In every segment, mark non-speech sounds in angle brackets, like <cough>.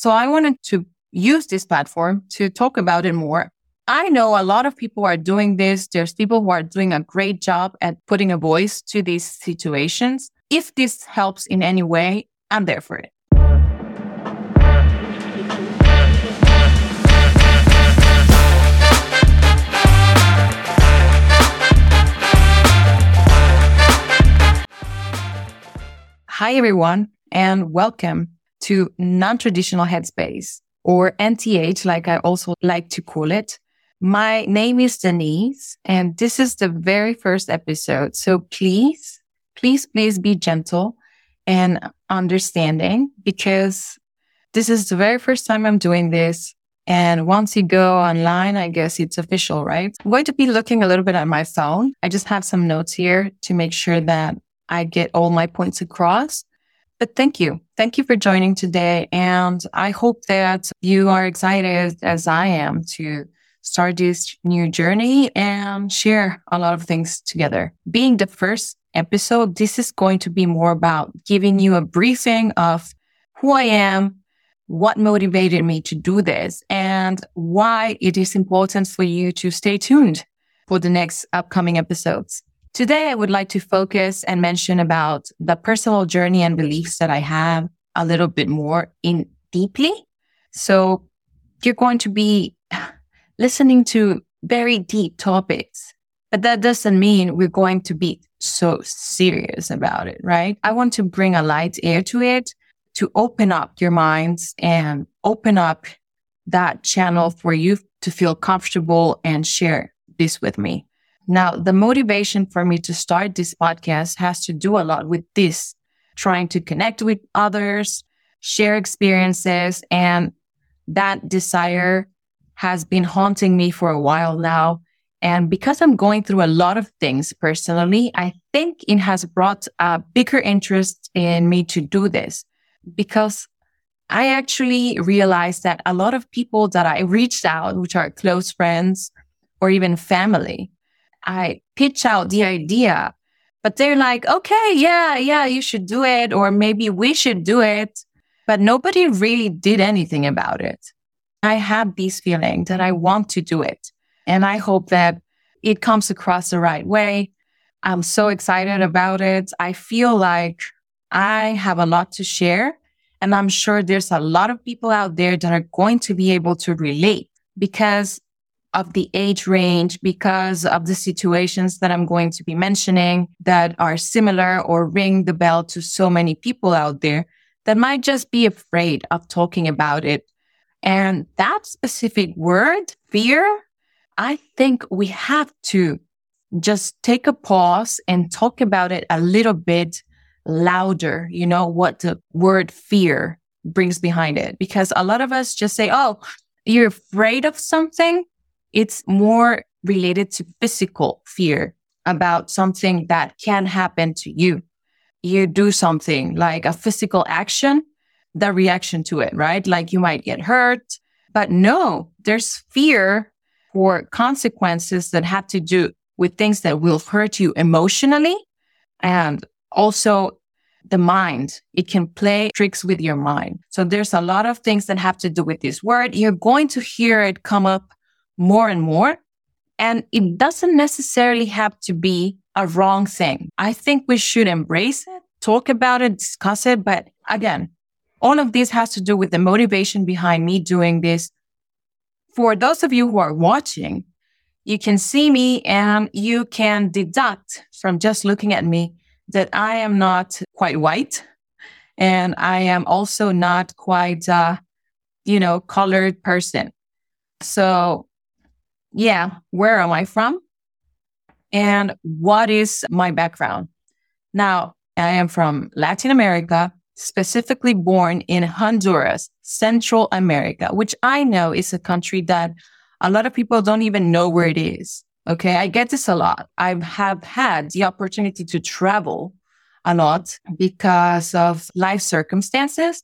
So I wanted to use this platform to talk about it more. I know a lot of people are doing this. There's people who are doing a great job at putting a voice to these situations. If this helps in any way, I'm there for it. Hi, everyone, and welcome to Non Traditional Headspace or NTH, like I also like to call it. My name is Denisse, and this is the very first episode. So please, please, please be gentle and understanding because this is the very first time I'm doing this. And once you go online, I guess it's official, right? I'm going to be looking a little bit at my phone. I just have some notes here to make sure that I get all my points across. But thank you. Thank you for joining today. And I hope that you are excited as I am to start this new journey and share a lot of things together. Being the first episode, this is going to be more about giving you a briefing of who I am, what motivated me to do this, and why it is important for you to stay tuned for the next upcoming episodes. Today, I would like to focus and mention about the personal journey and beliefs that I have a little bit more in deeply. So you're going to be <sighs> listening to very deep topics, but that doesn't mean we're going to be so serious about it, right? I want to bring a light air to it to open up your minds and open up that channel for you to feel comfortable and share this with me. Now, the motivation for me to start this podcast has to do a lot with this, trying to connect with others, share experiences, and that desire has been haunting me for a while now. And because I'm going through a lot of things personally, I think it has brought a bigger interest in me to do this because I actually realized that a lot of people that I reached out, which are close friends or even family, I pitch out the idea, but they're like, okay, yeah, yeah, you should do it. Or maybe we should do it. But nobody really did anything about it. I have this feeling that I want to do it. And I hope that it comes across the right way. I'm so excited about it. I feel like I have a lot to share. And I'm sure there's a lot of people out there that are going to be able to relate because of the age range, because of the situations that I'm going to be mentioning that are similar or ring the bell to so many people out there that might just be afraid of talking about it and that specific word, fear, I think we have to just take a pause and talk about it a little bit louder, you know, what the word fear brings behind it. Because a lot of us just say, oh, you're afraid of something. It's more related to physical fear about something that can happen to you. You do something like a physical action the reaction to it, right? Like you might get hurt. But no, there's fear for consequences that have to do with things that will hurt you emotionally and also the mind. It can play tricks with your mind. So there's a lot of things that have to do with this word. You're going to hear it come up more and more. And it doesn't necessarily have to be a wrong thing. I think we should embrace it, talk about it, discuss it. But again, all of this has to do with the motivation behind me doing this. For those of you who are watching, you can see me and you can deduct from just looking at me that I am not quite white. And I am also not quite, uh, you know, colored person. So yeah, where am I from? And what is my background? Now, I am from Latin America specifically born in Honduras, Central America, which I know is a country that a lot of people don't even know where it is. Okay. I get this a lot. I have had the opportunity to travel a lot because of life circumstances.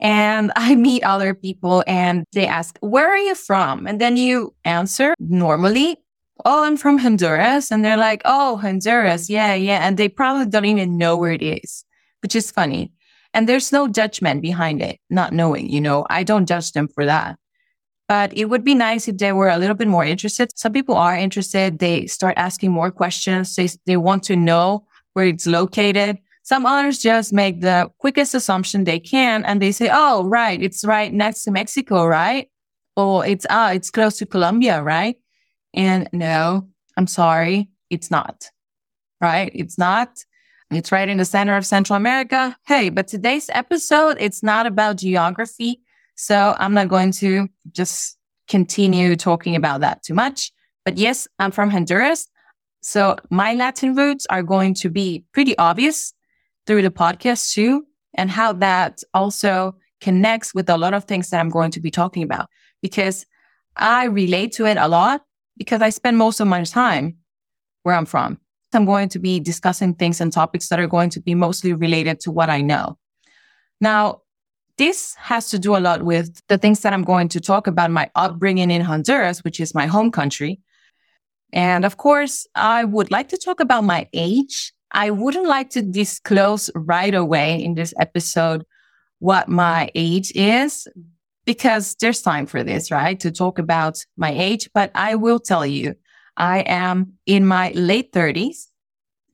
And <laughs> I meet other people and they ask, where are you from? And then you answer normally, Oh, I'm from Honduras. And they're like, Oh, Honduras. Mm-hmm. Yeah. Yeah. And they probably don't even know where it is, which is funny. And there's no judgment behind it, not knowing, you know, I don't judge them for that. But it would be nice if they were a little bit more interested. Some people are interested. They start asking more questions. They, they want to know where it's located. Some others just make the quickest assumption they can and they say, Oh, right. It's right next to Mexico, right? Or it's, ah, it's close to Colombia, right? And no, I'm sorry. It's not, right? It's not. It's right in the center of Central America. Hey, but today's episode, it's not about geography. So I'm not going to just continue talking about that too much. But yes, I'm from Honduras. So my Latin roots are going to be pretty obvious through the podcast too, and how that also connects with a lot of things that I'm going to be talking about because I relate to it a lot because I spend most of my time where I'm from. I'm going to be discussing things and topics that are going to be mostly related to what I know. Now, this has to do a lot with the things that I'm going to talk about my upbringing in Honduras, which is my home country. And of course, I would like to talk about my age. I wouldn't like to disclose right away in this episode what my age is because there's time for this, right? To talk about my age, but I will tell you, I am in my late thirties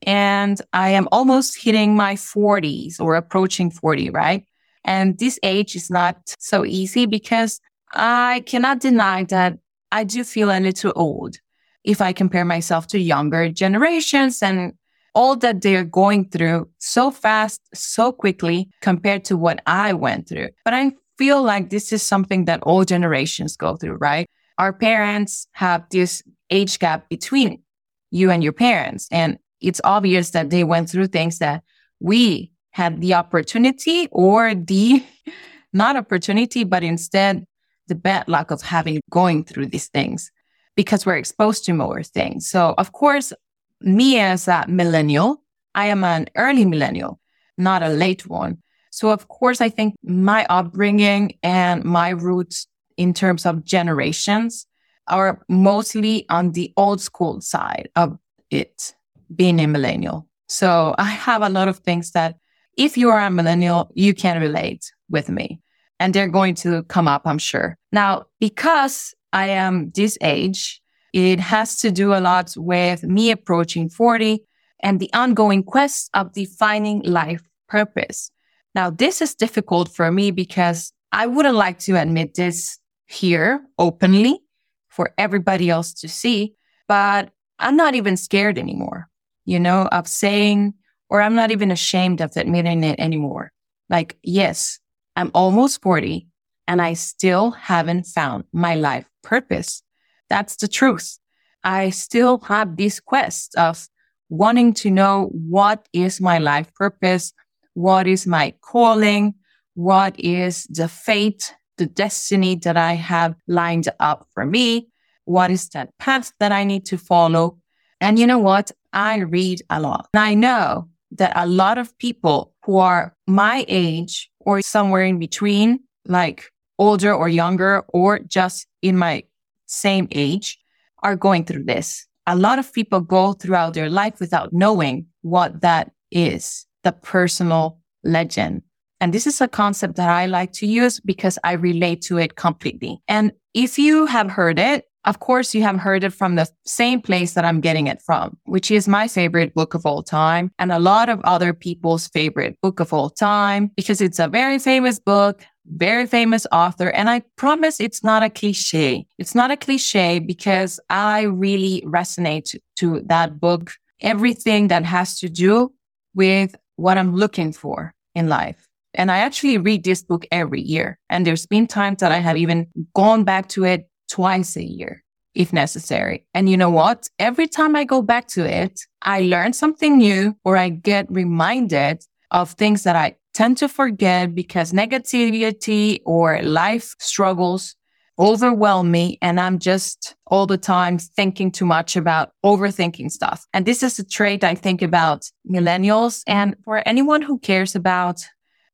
and I am almost hitting my forties or approaching 40, right? And this age is not so easy because I cannot deny that I do feel a little old if I compare myself to younger generations and all that they're going through so fast, so quickly compared to what I went through. But I feel like this is something that all generations go through, right? Our parents have this age gap between you and your parents. And it's obvious that they went through things that we had the opportunity or the <laughs> not opportunity, but instead the bad luck of having going through these things because we're exposed to more things. So of course, me as a millennial, I am an early millennial, not a late one. So of course, I think my upbringing and my roots in terms of generations are mostly on the old school side of it being a millennial. So I have a lot of things that if you are a millennial, you can relate with me and they're going to come up, I'm sure. Now, because I am this age, it has to do a lot with me approaching 40 and the ongoing quest of defining life purpose. Now, this is difficult for me because I wouldn't like to admit this here openly for everybody else to see, but I'm not even scared anymore, you know, of saying, or I'm not even ashamed of admitting it anymore. Like, yes, I'm almost 40 and I still haven't found my life purpose. That's the truth. I still have this quest of wanting to know what is my life purpose? What is my calling? What is the fate, the destiny that I have lined up for me? What is that path that I need to follow? And you know what? I read a lot. And I know that a lot of people who are my age or somewhere in between, like older or younger, or just in my same age, are going through this. A lot of people go throughout their life without knowing what that is, the personal legend. And this is a concept that I like to use because I relate to it completely. And if you have heard it, of course, you have heard it from the same place that I'm getting it from, which is my favorite book of all time and a lot of other people's favorite book of all time because it's a very famous book, very famous author. And I promise it's not a cliche. It's not a cliche because I really resonate to that book, everything that has to do with what I'm looking for in life. And I actually read this book every year. And there's been times that I have even gone back to it twice a year if necessary. And you know what? Every time I go back to it, I learn something new or I get reminded of things that I tend to forget because negativity or life struggles overwhelm me and I'm just all the time thinking too much about overthinking stuff. And this is a trait I think about millennials and for anyone who cares about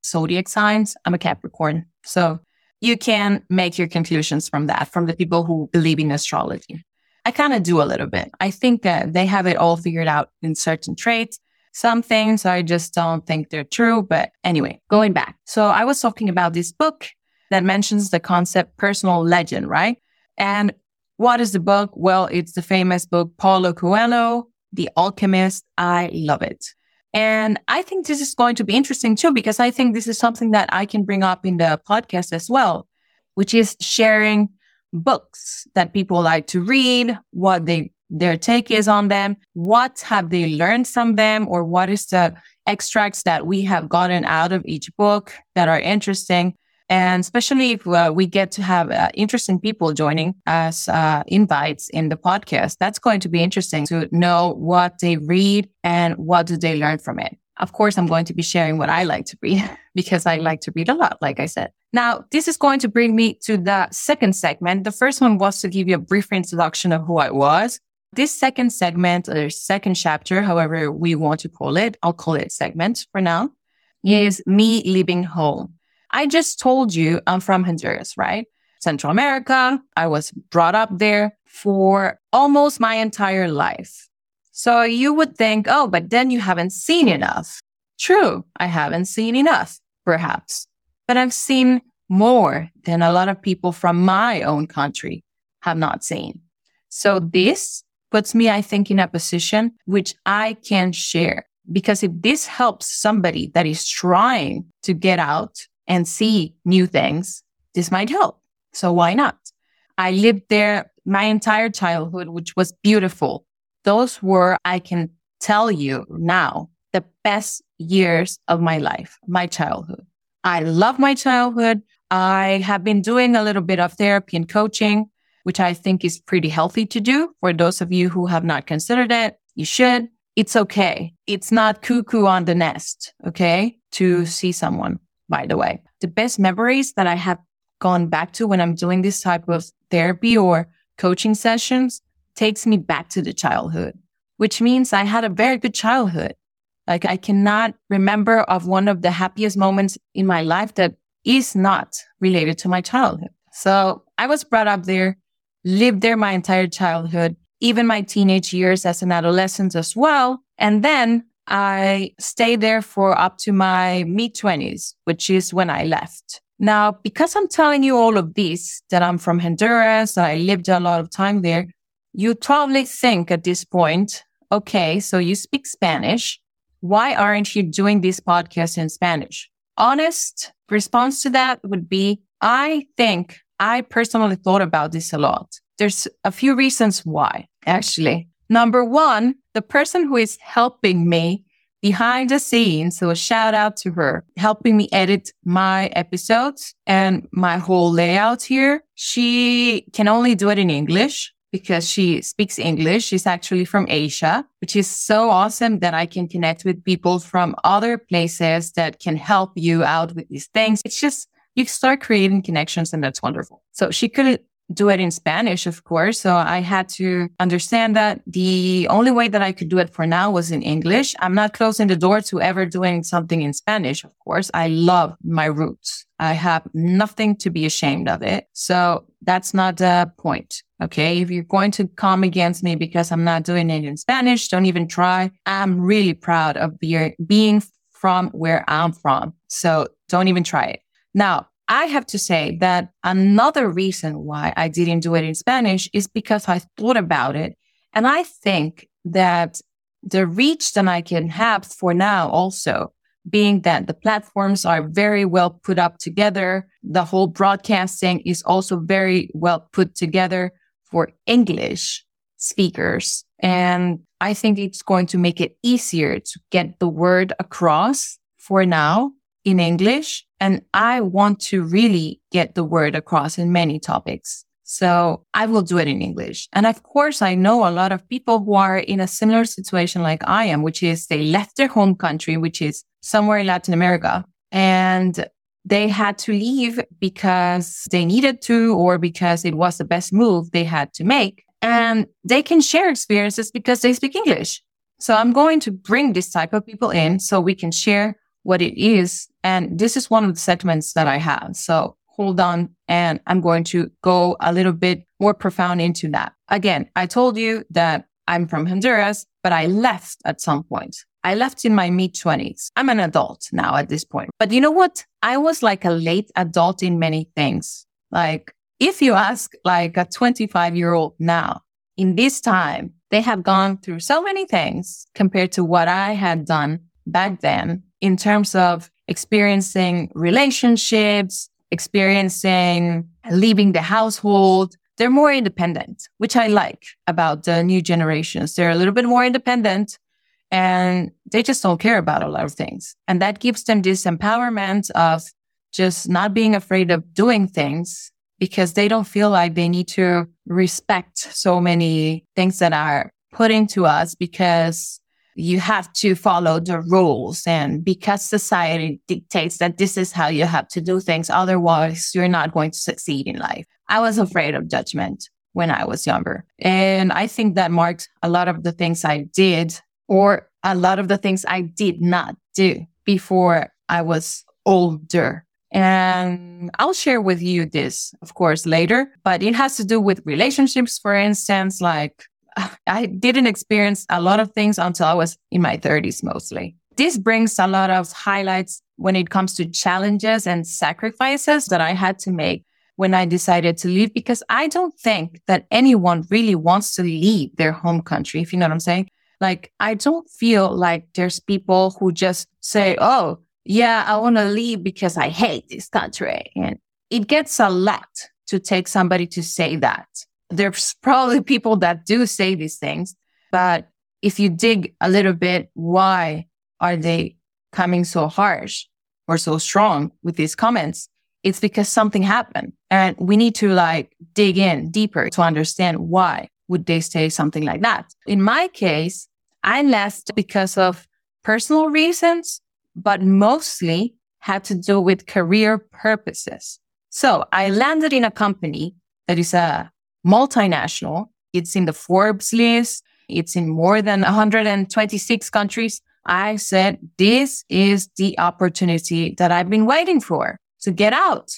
zodiac signs, I'm a Capricorn. So you can make your conclusions from that, from the people who believe in astrology. I kind of do a little bit. I think that they have it all figured out in certain traits. Some things I just don't think they're true. But anyway, going back. So I was talking about this book that mentions the concept personal legend, right? And what is the book? Well, it's the famous book, Paulo Coelho, The Alchemist. I love it. And I think this is going to be interesting too, because I think this is something that I can bring up in the podcast as well, which is sharing books that people like to read, what they, their take is on them, what have they learned from them, or what is the extracts that we have gotten out of each book that are interesting. And especially if uh, we get to have uh, interesting people joining as uh, invites in the podcast, that's going to be interesting to know what they read and what do they learn from it. Of course, I'm going to be sharing what I like to read <laughs> because I like to read a lot, like I said. Now, this is going to bring me to the second segment. The first one was to give you a brief introduction of who I was. This second segment or second chapter, however we want to call it, I'll call it segment for now, is me leaving home. I just told you I'm from Honduras, right? Central America. I was brought up there for almost my entire life. So you would think, oh, but then you haven't seen enough. True, I haven't seen enough, perhaps, but I've seen more than a lot of people from my own country have not seen. So this puts me, I think, in a position which I can share. Because if this helps somebody that is trying to get out and see new things, this might help. So why not? I lived there my entire childhood, which was beautiful. Those were, I can tell you now, the best years of my life, my childhood. I love my childhood. I have been doing a little bit of therapy and coaching, which I think is pretty healthy to do. For those of you who have not considered it, you should. It's okay. It's not cuckoo on the nest. Okay. To see someone by the way. The best memories that I have gone back to when I'm doing this type of therapy or coaching sessions takes me back to the childhood, which means I had a very good childhood. Like I cannot remember of one of the happiest moments in my life that is not related to my childhood. So I was brought up there, lived there my entire childhood, even my teenage years as an adolescent as well. And then I stayed there for up to my mid 20s, which is when I left. Now, because I'm telling you all of this, that I'm from Honduras, I lived a lot of time there, you probably think at this point, okay, so you speak Spanish. Why aren't you doing this podcast in Spanish? Honest response to that would be, I think I personally thought about this a lot. There's a few reasons why, actually. Number one, the person who is helping me behind the scenes. So a shout out to her helping me edit my episodes and my whole layout here. She can only do it in English because she speaks English. She's actually from Asia, which is so awesome that I can connect with people from other places that can help you out with these things. It's just, you start creating connections and that's wonderful. So she couldn't do it in Spanish, of course. So I had to understand that the only way that I could do it for now was in English. I'm not closing the door to ever doing something in Spanish, of course. I love my roots. I have nothing to be ashamed of it. So that's not the point. Okay. If you're going to come against me because I'm not doing it in Spanish, don't even try. I'm really proud of be- being from where I'm from. So don't even try it. Now, I have to say that another reason why I didn't do it in Spanish is because I thought about it. And I think that the reach that I can have for now also being that the platforms are very well put up together. The whole broadcasting is also very well put together for English speakers. And I think it's going to make it easier to get the word across for now in English. And I want to really get the word across in many topics. So I will do it in English. And of course, I know a lot of people who are in a similar situation like I am, which is they left their home country, which is somewhere in Latin America and they had to leave because they needed to or because it was the best move they had to make. And they can share experiences because they speak English. So I'm going to bring this type of people in so we can share what it is. And this is one of the segments that I have. So hold on. And I'm going to go a little bit more profound into that. Again, I told you that I'm from Honduras, but I left at some point. I left in my mid 20s. I'm an adult now at this point. But you know what? I was like a late adult in many things. Like if you ask like a 25 year old now, in this time, they have gone through so many things compared to what I had done back then in terms of experiencing relationships, experiencing leaving the household. They're more independent, which I like about the new generations. They're a little bit more independent and they just don't care about a lot of things. And that gives them this empowerment of just not being afraid of doing things because they don't feel like they need to respect so many things that are put into us because you have to follow the rules and because society dictates that this is how you have to do things. Otherwise, you're not going to succeed in life. I was afraid of judgment when I was younger. And I think that marked a lot of the things I did or a lot of the things I did not do before I was older. And I'll share with you this, of course, later, but it has to do with relationships, for instance, like I didn't experience a lot of things until I was in my 30s mostly. This brings a lot of highlights when it comes to challenges and sacrifices that I had to make when I decided to leave because I don't think that anyone really wants to leave their home country, if you know what I'm saying. Like, I don't feel like there's people who just say, Oh, yeah, I want to leave because I hate this country. And it gets a lot to take somebody to say that there's probably people that do say these things, but if you dig a little bit, why are they coming so harsh or so strong with these comments? It's because something happened and we need to like dig in deeper to understand why would they say something like that. In my case, I left because of personal reasons, but mostly had to do with career purposes. So I landed in a company that is a multinational. It's in the Forbes list. It's in more than 126 countries. I said, this is the opportunity that I've been waiting for to get out,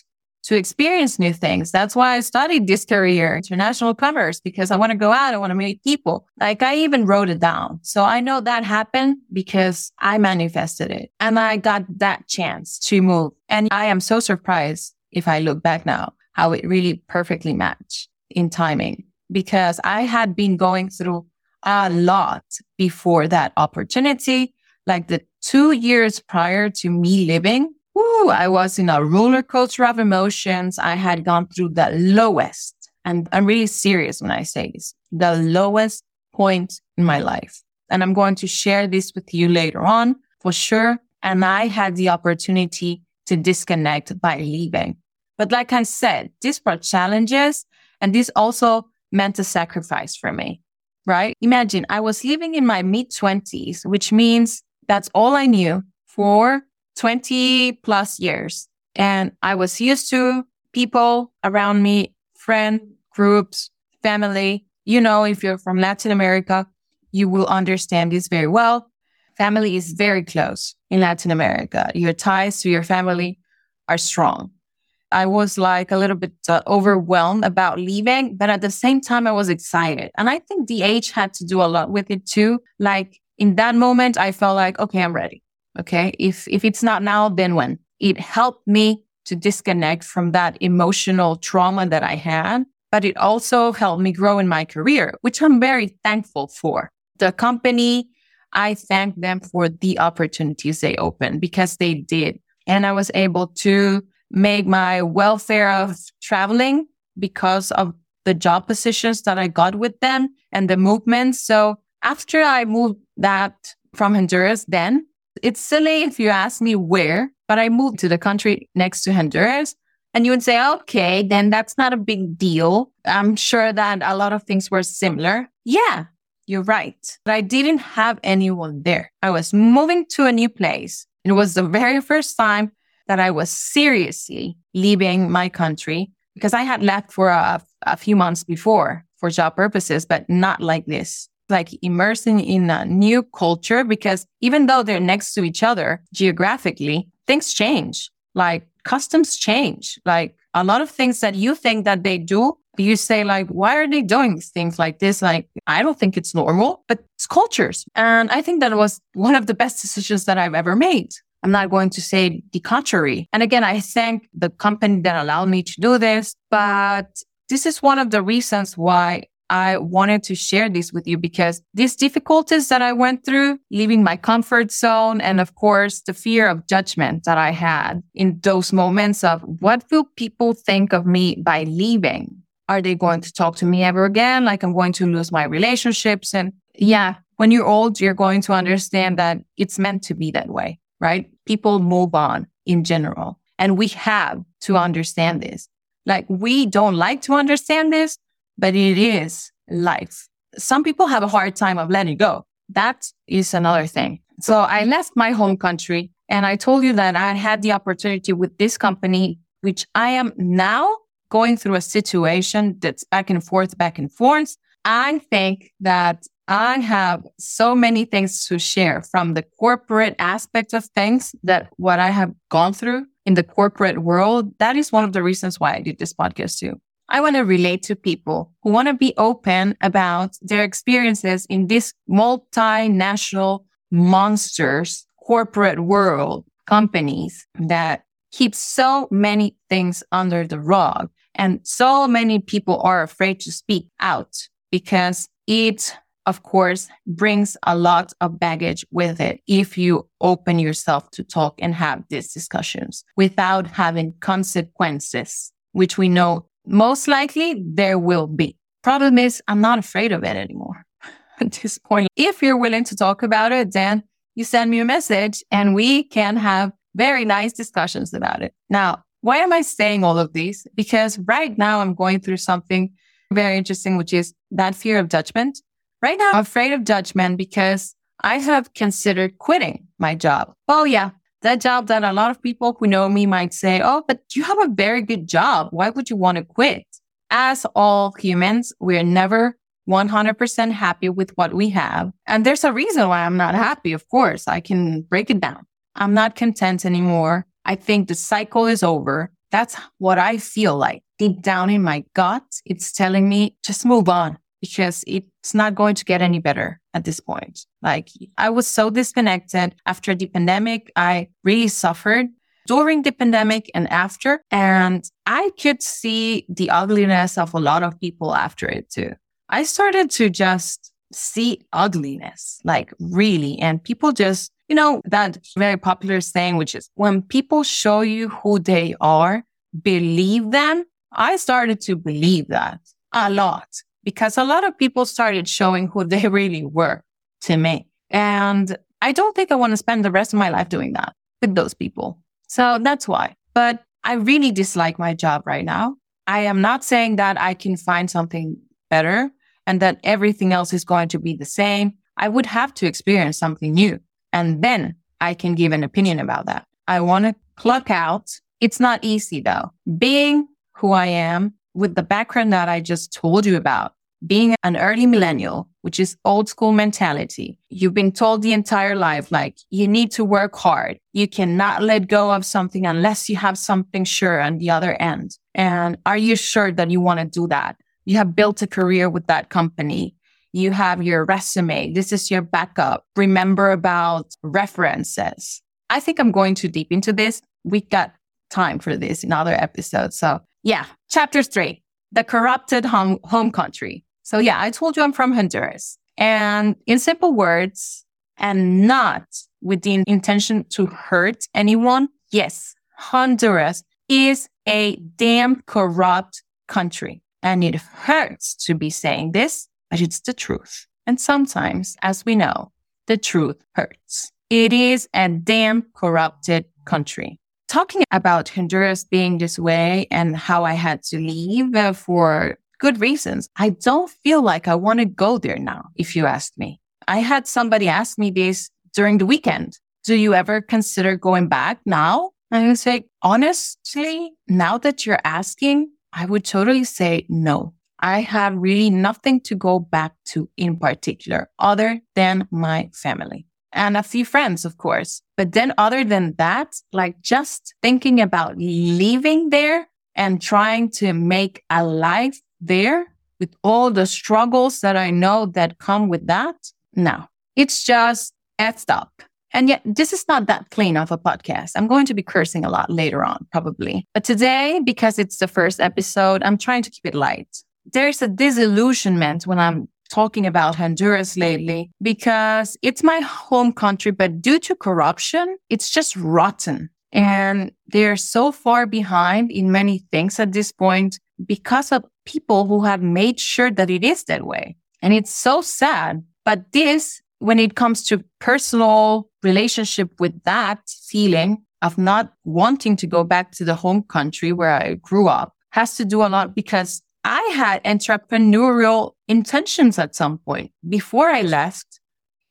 to experience new things. That's why I studied this career, international commerce, because I want to go out. I want to meet people. Like I even wrote it down. So I know that happened because I manifested it and I got that chance to move. And I am so surprised if I look back now, how it really perfectly matched in timing because I had been going through a lot before that opportunity. Like the two years prior to me living, I was in a roller coaster of emotions. I had gone through the lowest, and I'm really serious when I say this, the lowest point in my life. And I'm going to share this with you later on for sure. And I had the opportunity to disconnect by leaving. But like I said, these brought challenges and this also meant a sacrifice for me, right? Imagine I was living in my mid twenties, which means that's all I knew for 20 plus years. And I was used to people around me, friend groups, family. You know, if you're from Latin America, you will understand this very well. Family is very close in Latin America. Your ties to your family are strong. I was like a little bit uh, overwhelmed about leaving, but at the same time, I was excited. And I think the age had to do a lot with it too. Like in that moment, I felt like, okay, I'm ready. Okay. If, if it's not now, then when? It helped me to disconnect from that emotional trauma that I had, but it also helped me grow in my career, which I'm very thankful for. The company, I thank them for the opportunities they opened because they did. And I was able to make my welfare of traveling because of the job positions that I got with them and the movement. So after I moved that from Honduras, then it's silly if you ask me where, but I moved to the country next to Honduras. And you would say, okay, then that's not a big deal. I'm sure that a lot of things were similar. Yeah, you're right. But I didn't have anyone there. I was moving to a new place. It was the very first time that I was seriously leaving my country because I had left for a, a few months before for job purposes, but not like this like immersing in a new culture because even though they're next to each other geographically, things change. Like customs change. Like a lot of things that you think that they do You say like, why are they doing things like this? Like, I don't think it's normal, but it's cultures. And I think that was one of the best <laughs> decisions that I've ever made. I'm not going to say the contrary. And again, I thank the company that allowed me to do this, but this is one of the reasons why I wanted to share this with you because these difficulties that I went through, leaving my comfort zone, and of course, the fear of judgment that I had in those moments of what will people think of me by leaving? Are they going to talk to me ever again? Like I'm going to lose my relationships. And yeah, when you're old, you're going to understand that it's meant to be that way, right? People move on in general. And we have to understand this. Like we don't like to understand this, but it is life. Some people have a hard time of letting go. That is another thing. So I left my home country and I told you that I had the opportunity with this company, which I am now going through a situation that's back and forth, back and forth. I think that I have so many things to share from the corporate aspect of things that what I have gone through in the corporate world. That is one of the reasons why I did this podcast too. I want to relate to people who want to be open about their experiences in this multinational monsters corporate world companies that keep so many things under the rug. And so many people are afraid to speak out because it, of course, brings a lot of baggage with it if you open yourself to talk and have these discussions without having consequences, which we know most likely there will be. Problem is, I'm not afraid of it anymore <laughs> at this point. If you're willing to talk about it, then you send me a message and we can have very nice discussions about it. Now, why am I saying all of these? Because right now I'm going through something very interesting, which is that fear of judgment. Right now, I'm afraid of judgment because I have considered quitting my job. Oh, yeah, that job that a lot of people who know me might say, Oh, but you have a very good job. Why would you want to quit? As all humans, we're never 100% happy with what we have. And there's a reason why I'm not happy. Of course, I can break it down. I'm not content anymore. I think the cycle is over. That's what I feel like deep down in my gut. It's telling me just move on because it's not going to get any better at this point. Like I was so disconnected after the pandemic. I really suffered during the pandemic and after. And I could see the ugliness of a lot of people after it too. I started to just see ugliness, like really. And people just, you know, that very popular saying, which is when people show you who they are, believe them. I started to believe that a lot because a lot of people started showing who they <laughs> really were to me. And I don't think I want to spend the rest of my life doing that with those people. So that's why. But I really dislike my job right now. I am not saying that I can find something better and that everything else is going to be the same. I would have to experience something new and then I can give an opinion about that. I want to clock out. It's not easy though. Being who I am with the background that I just told you about, being an early millennial, which is old school mentality, you've been told the entire life, like you need to work hard. You cannot let go of something unless you have something sure on the other end. And are you sure that you want to do that? You have built a career with that company. You have your resume. This is your backup. Remember about references. I think I'm going too deep into this. We got time for this in other episodes. So yeah, chapter three, the corrupted home, home country. So yeah, I told you I'm from Honduras and in simple words and not with the intention to hurt anyone. Yes, Honduras is a damn corrupt country and it hurts to be saying this, but it's the truth. And sometimes, as we know, the truth hurts. It is a damn corrupted country. Talking about Honduras being this way and how I had to leave uh, for good reasons. I don't feel like I want to go there now, if you ask me. I had somebody ask me this during the weekend. Do you ever consider going back now? I would say, honestly, now that you're asking, I would totally say no. I have really nothing to go back to in particular other than my family and a few friends, of course. But then other than that, like just thinking about leaving there and trying to make a life there with all the struggles that I know that come with that. No, it's just effed up. And yet, this is not that clean of a podcast. I'm going to be cursing a lot later on, probably. But today, because it's the first episode, I'm trying to keep it light. There's a disillusionment when I'm talking about Honduras lately because it's my home country, but due to corruption, it's just rotten. And they're so far behind in many things at this point because of people who have made sure that it is that way. And it's so sad. But this, when it comes to personal relationship with that feeling of not wanting to go back to the home country where I grew up, has to do a lot because I had entrepreneurial intentions at some point before I left.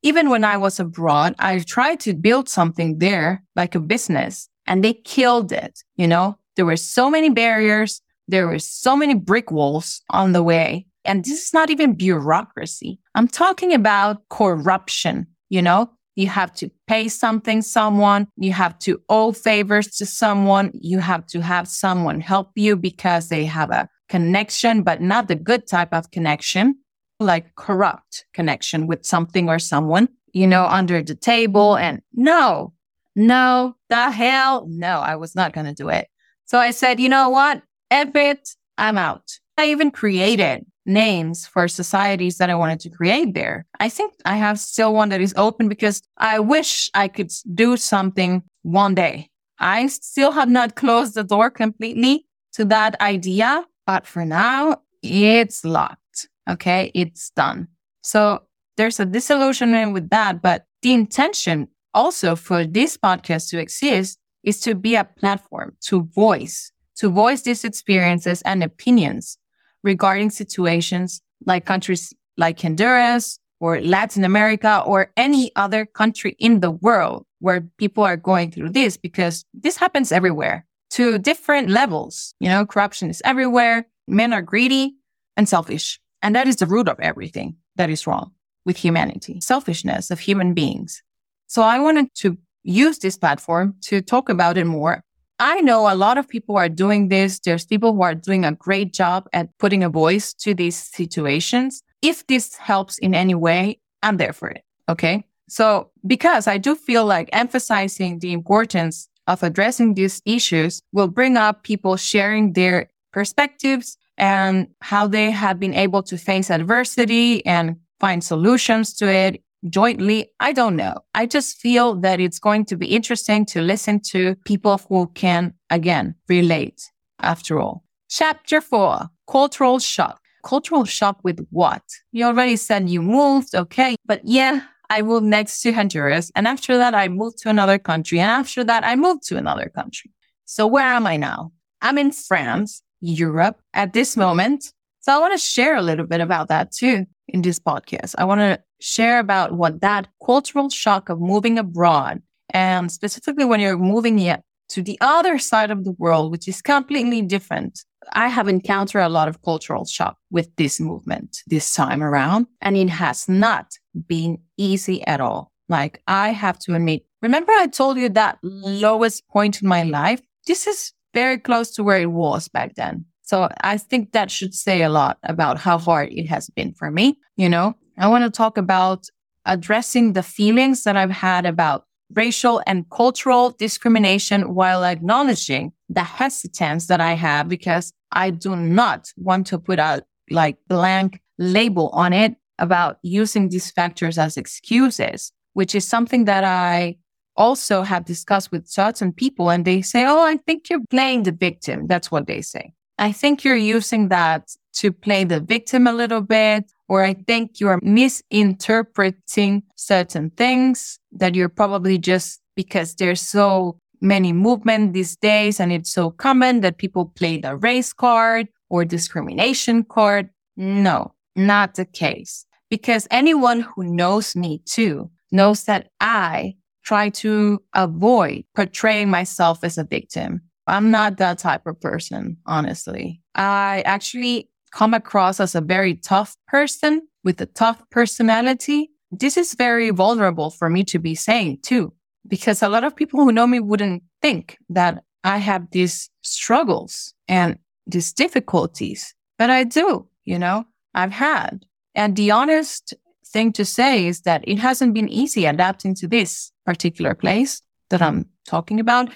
Even when I was abroad, I tried to build something there, like a business, and they killed it. You know, there were so many barriers. There were so many brick walls on the way. And this is not even bureaucracy. I'm talking about corruption. You know, you have to pay something someone. You have to owe favors to someone. You have to have someone help you because they have a connection, but not the good type of connection, like corrupt connection with something or someone, you know, under the table. And no, no, the hell, no, I was not going to do it. So I said, you know what? F it, I'm out. I even created names for societies that I wanted to create there. I think I have still one that is open because I wish I could do something one day. I still have not closed the door completely to that idea, but for now, it's locked. Okay. It's done. So there's a disillusionment with that. But the intention also for this podcast to exist is to be a platform to voice, to voice these experiences and opinions regarding situations like countries like Honduras or Latin America or any other country in the world where people are going through this because this happens everywhere to different levels. You know, corruption is everywhere. Men are greedy and selfish. And that is the root of everything that is wrong with humanity, selfishness of human beings. So I wanted to use this platform to talk about it more. I know a lot of people are doing this. There's people who are doing a great job at putting a voice to these situations. If this helps in any way, I'm there for it. Okay. So because I do feel like emphasizing the importance of addressing these issues will bring up people sharing their perspectives and how they have been able to face adversity and find solutions to it jointly. I don't know. I just feel that it's going to be interesting to listen to people who can, again, relate after all. Chapter four, cultural shock. Cultural shock with what? You already said you moved. Okay. But yeah, I moved next to Honduras. And after that, I moved to another country. And after that, I moved to another country. So where am I now? I'm in France, Europe at this moment. So I want to share a little bit about that too in this podcast. I want to share about what that cultural shock of moving abroad and specifically when you're moving yet to the other side of the world, which is completely different. I have encountered a lot of cultural shock with this movement this time around, and it has not been easy at all. Like I have to admit, remember I told you that lowest point in my life? This is very close to where it was back then. So I think that should say a lot about how hard it has been for me. You know, I want to talk about addressing the feelings that I've had about racial and cultural discrimination while acknowledging the hesitance that I have because I do not want to put a like blank label on it about using these factors as excuses, which is something that I also have discussed with certain people and they say, Oh, I think you're playing the victim. That's what they say. I think you're using that to play the victim a little bit, or I think you're misinterpreting certain things that you're probably just because there's so many movement these days and it's so common that people play the race card or discrimination card. No, not the case. Because anyone who knows me too knows that I try to avoid portraying myself as a victim. I'm not that type of person, honestly. I actually come across as a very tough person with a tough personality. This is very vulnerable for me to be saying too, because a lot of people who know me wouldn't think that I have these struggles and these difficulties but I do, you know, I've had. And the honest thing to say is that it hasn't been easy adapting to this particular place that I'm talking about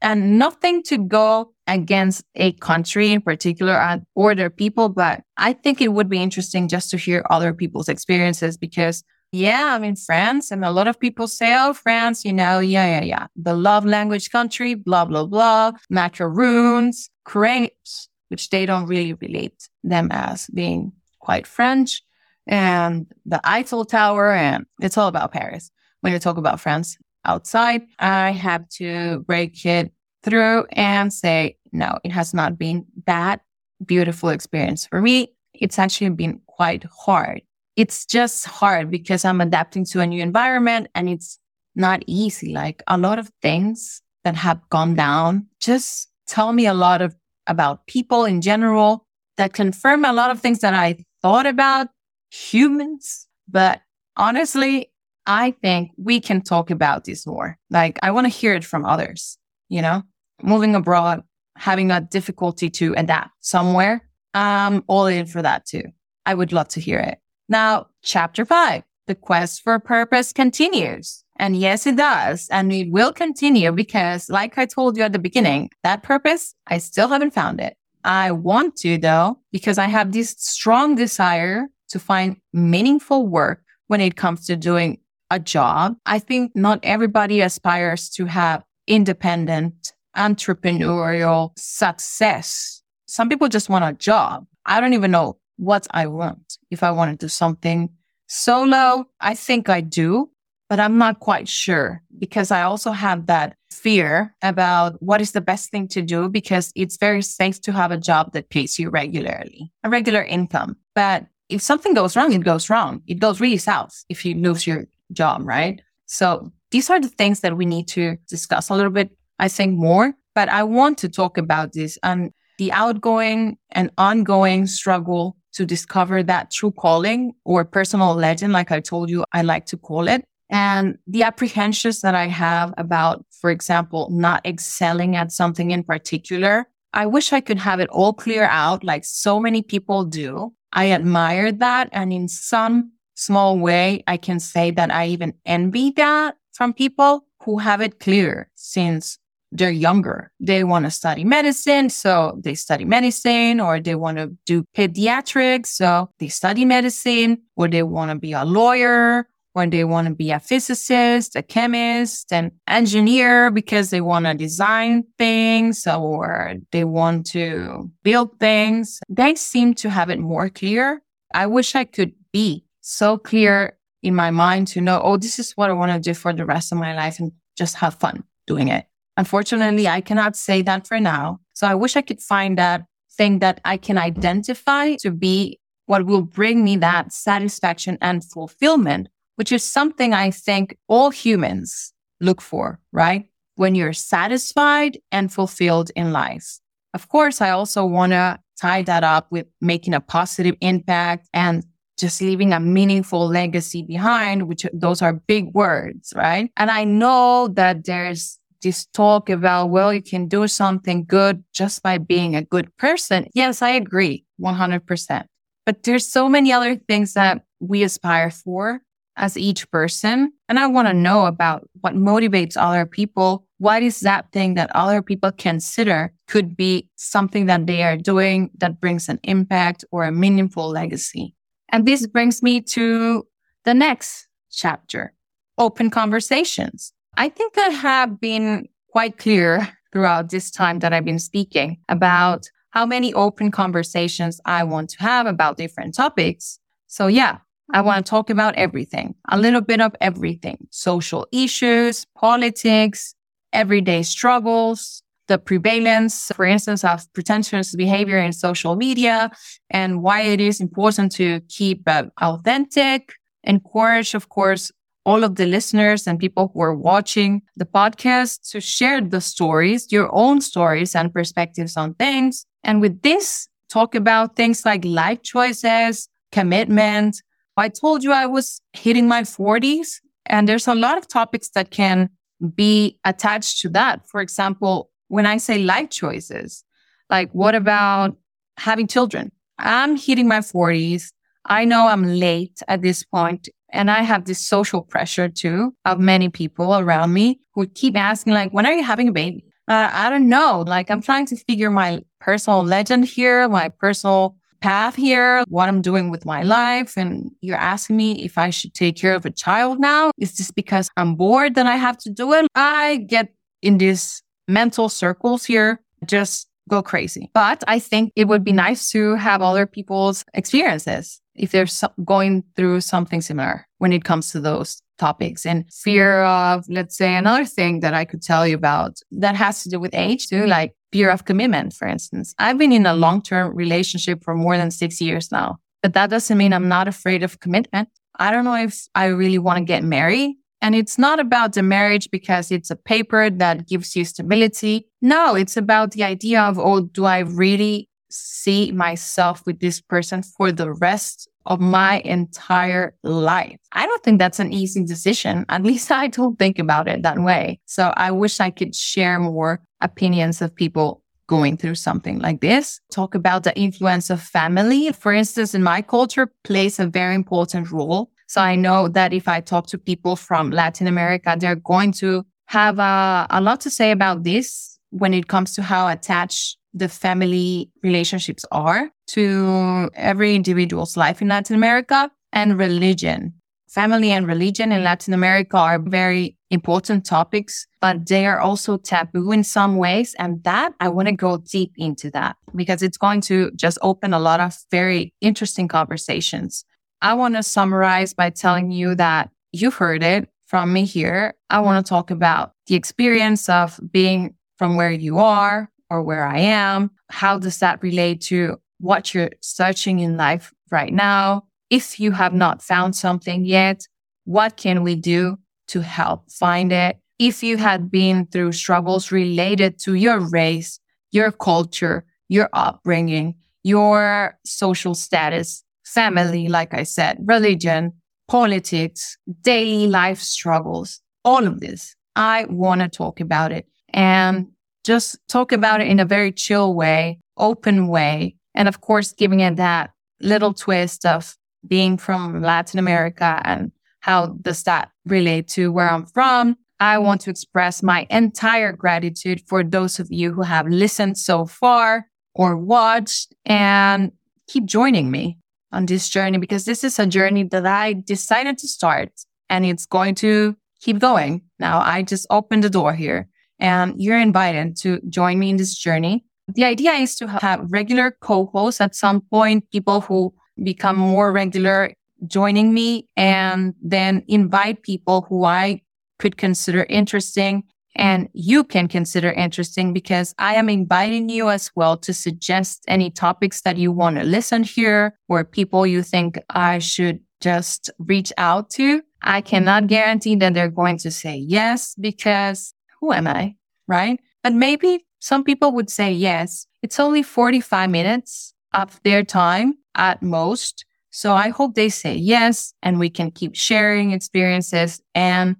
and nothing to go against a country in particular or their people, but I think it would be interesting just to hear other people's experiences because yeah, I'm in France and a lot of people say, oh, France, you know, yeah, yeah, yeah. The love language country, blah, blah, blah, macaroons, crepes, which they don't really relate them as being quite French and the Eiffel Tower. And it's all about Paris. When you talk about France outside, I have to break it through and say, no, it has not been that beautiful experience for me. It's actually been quite hard. It's just hard because I'm adapting to a new environment and it's not easy. Like a lot of things that have gone down just tell me a lot of about people in general that confirm a lot of things that I thought about humans. But honestly, I think we can talk about this more. Like I want to hear it from others, you know? moving abroad, having a difficulty to adapt somewhere, I'm all in for that too. I would love to hear it. Now, chapter five, the quest for purpose continues. And yes, it does. And it will continue because like I told you at the beginning, that purpose, I still haven't found it. I want to though, because I have this strong desire to find meaningful work when it comes to doing a job. I think not everybody aspires to have independent entrepreneurial success. Some people just want a job. I don't even know what I want. If I want to do something solo, I think I do, but I'm not quite sure because I also have that fear about what is the best thing to do because it's very safe to have a job that pays you regularly, a regular income. But if something goes wrong, it goes wrong. It goes really south if you lose your job, right? So these are the things that we need to discuss a little bit I think more, but I want to talk about this and the outgoing and ongoing struggle to discover that true calling or personal legend, like I told you, I like to call it. And the apprehensions that I have about, for example, not excelling at something in particular. I wish I could have it all clear out like so many people do. I admire that. And in some small way, I can say that I even envy that from people who have it clear since they're younger. They want to study medicine. So they study medicine or they want to do pediatrics. So they study medicine or they want to be a lawyer or they want to be a physicist, a chemist, an engineer because they want to design things or they want to build things. They seem to have it more clear. I wish I could be so clear in my mind to know, oh, this is what I want to do for the rest of my life and just have fun doing it. Unfortunately, I cannot say that for now. So I wish I could find that thing that I can identify to be what will bring me that satisfaction and fulfillment, which is something I think all humans look for, right? When you're satisfied and fulfilled in life. Of course, I also want to tie that up with making a positive impact and just leaving a meaningful legacy behind, which those are big words, right? And I know that there's this talk about, well, you can do something good just by being a good person. Yes, I agree 100%. But there's so many other things that we aspire for as each person. And I want to know about what motivates other people. What is that thing that other people consider could be something that they are doing that brings an impact or a meaningful legacy? And this brings me to the next chapter, open conversations. I think I have been quite clear throughout this time that I've been speaking about how many open conversations I want to have about different topics. So yeah, I want to talk about everything, a little bit of everything, social issues, politics, everyday struggles, the prevalence, for instance, of pretentious behavior in social media and why it is important to keep uh, authentic, encourage, of course, all of the listeners and people who are watching the podcast to share the stories, your own stories and perspectives on things. And with this, talk about things like life choices, commitment. I told you I was hitting my 40s and there's a lot of topics that can be attached to that. For example, when I say life choices, like what about having children? I'm hitting my 40s. I know I'm late at this point and I have this social pressure too of many people around me who keep asking like, when are you having a baby? Uh, I don't know. Like I'm trying to figure my personal legend here, my personal path here, what I'm doing with my life. And you're asking me if I should take care of a child now. Is this because I'm bored that I have to do it? I get in these mental circles here, just go crazy. But I think it would be nice to have other people's experiences if they're so- going through something similar when it comes to those topics and fear of, let's say, another thing that I could tell you about that has to do with age too, like fear of commitment, for instance. I've been in a long term relationship for more than six years now, but that doesn't mean I'm not afraid of commitment. I don't know if I really want to get married. And it's not about the marriage because it's a paper that gives you stability. No, it's about the idea of, oh, do I really see myself with this person for the rest of my entire life. I don't think that's an easy decision. At least I don't think about it that way. So I wish I could share more opinions of people going through something like this. Talk about the influence of family. For instance, in my culture plays a very important role. So I know that if I talk to people from Latin America, they're going to have a, a lot to say about this when it comes to how attached the family relationships are to every individual's life in Latin America and religion. Family and religion in Latin America are very important topics, but they are also taboo in some ways. And that I want to go deep into that because it's going to just open a lot of very interesting conversations. I want to summarize by telling you that you've heard it from me here. I want to talk about the experience of being from where you are, or where I am? How does that relate to what you're searching in life right now? If you have not found something yet, what can we do to help find it? If you had been through struggles related to your race, your culture, your upbringing, your social status, family, like I said, religion, politics, daily life struggles, all of this, I want to talk about it. And just talk about it in a very chill way, open way. And of course, giving it that little twist of being from Latin America and how does that relate to where I'm from? I want to express my entire gratitude for those of you who have listened so far or watched and keep joining me on this journey because this is a journey that I decided to start and it's going to keep going. Now I just opened the door here and you're invited to join me in this journey. The idea is to have regular co-hosts at some point, people who become more regular joining me and then invite people who I could consider interesting and you can consider interesting because I am inviting you as well to suggest any topics that you want to listen here or people you think I should just reach out to. I cannot guarantee that they're going to say yes because who am I? Right. But maybe some people would say yes. It's only 45 minutes of their time at most. So I hope they say yes and we can keep sharing experiences and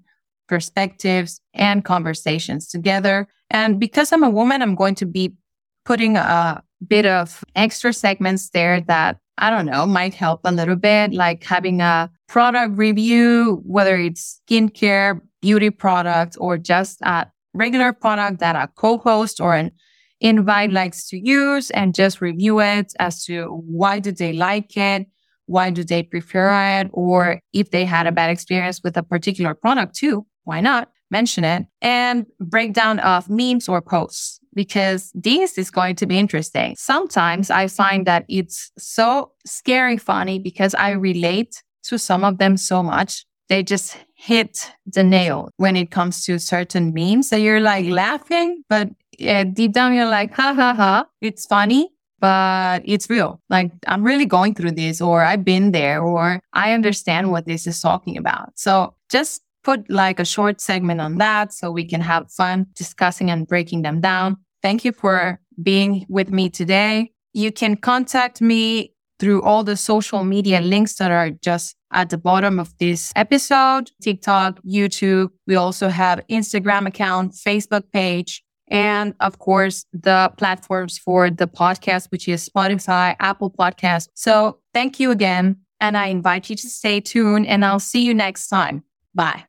perspectives and conversations together. And because I'm a woman, I'm going to be putting a bit of extra segments there that I don't know, might help a little bit, like having a product review, whether it's skincare, beauty product, or just a regular product that a co-host or an invite likes to use and just review it as to why do they like it? Why do they prefer it? Or if they had a bad experience with a particular product too, why not mention it and breakdown of memes or posts because this is going to be interesting. Sometimes I find that it's so scary funny because I relate to some of them so much they just hit the nail when it comes to certain memes that you're like laughing, but uh, deep down you're like, ha ha ha, it's funny, but it's real. Like I'm really going through this, or I've been there, or I understand what this is talking about. So just put like a short segment on that so we can have fun discussing and breaking them down. Thank you for being with me today. You can contact me through all the social media links that are just at the bottom of this episode, TikTok, YouTube. We also have Instagram account, Facebook page, and of course the platforms for the podcast, which is Spotify, Apple Podcast. So thank you again. And I invite you to stay tuned and I'll see you next time. Bye.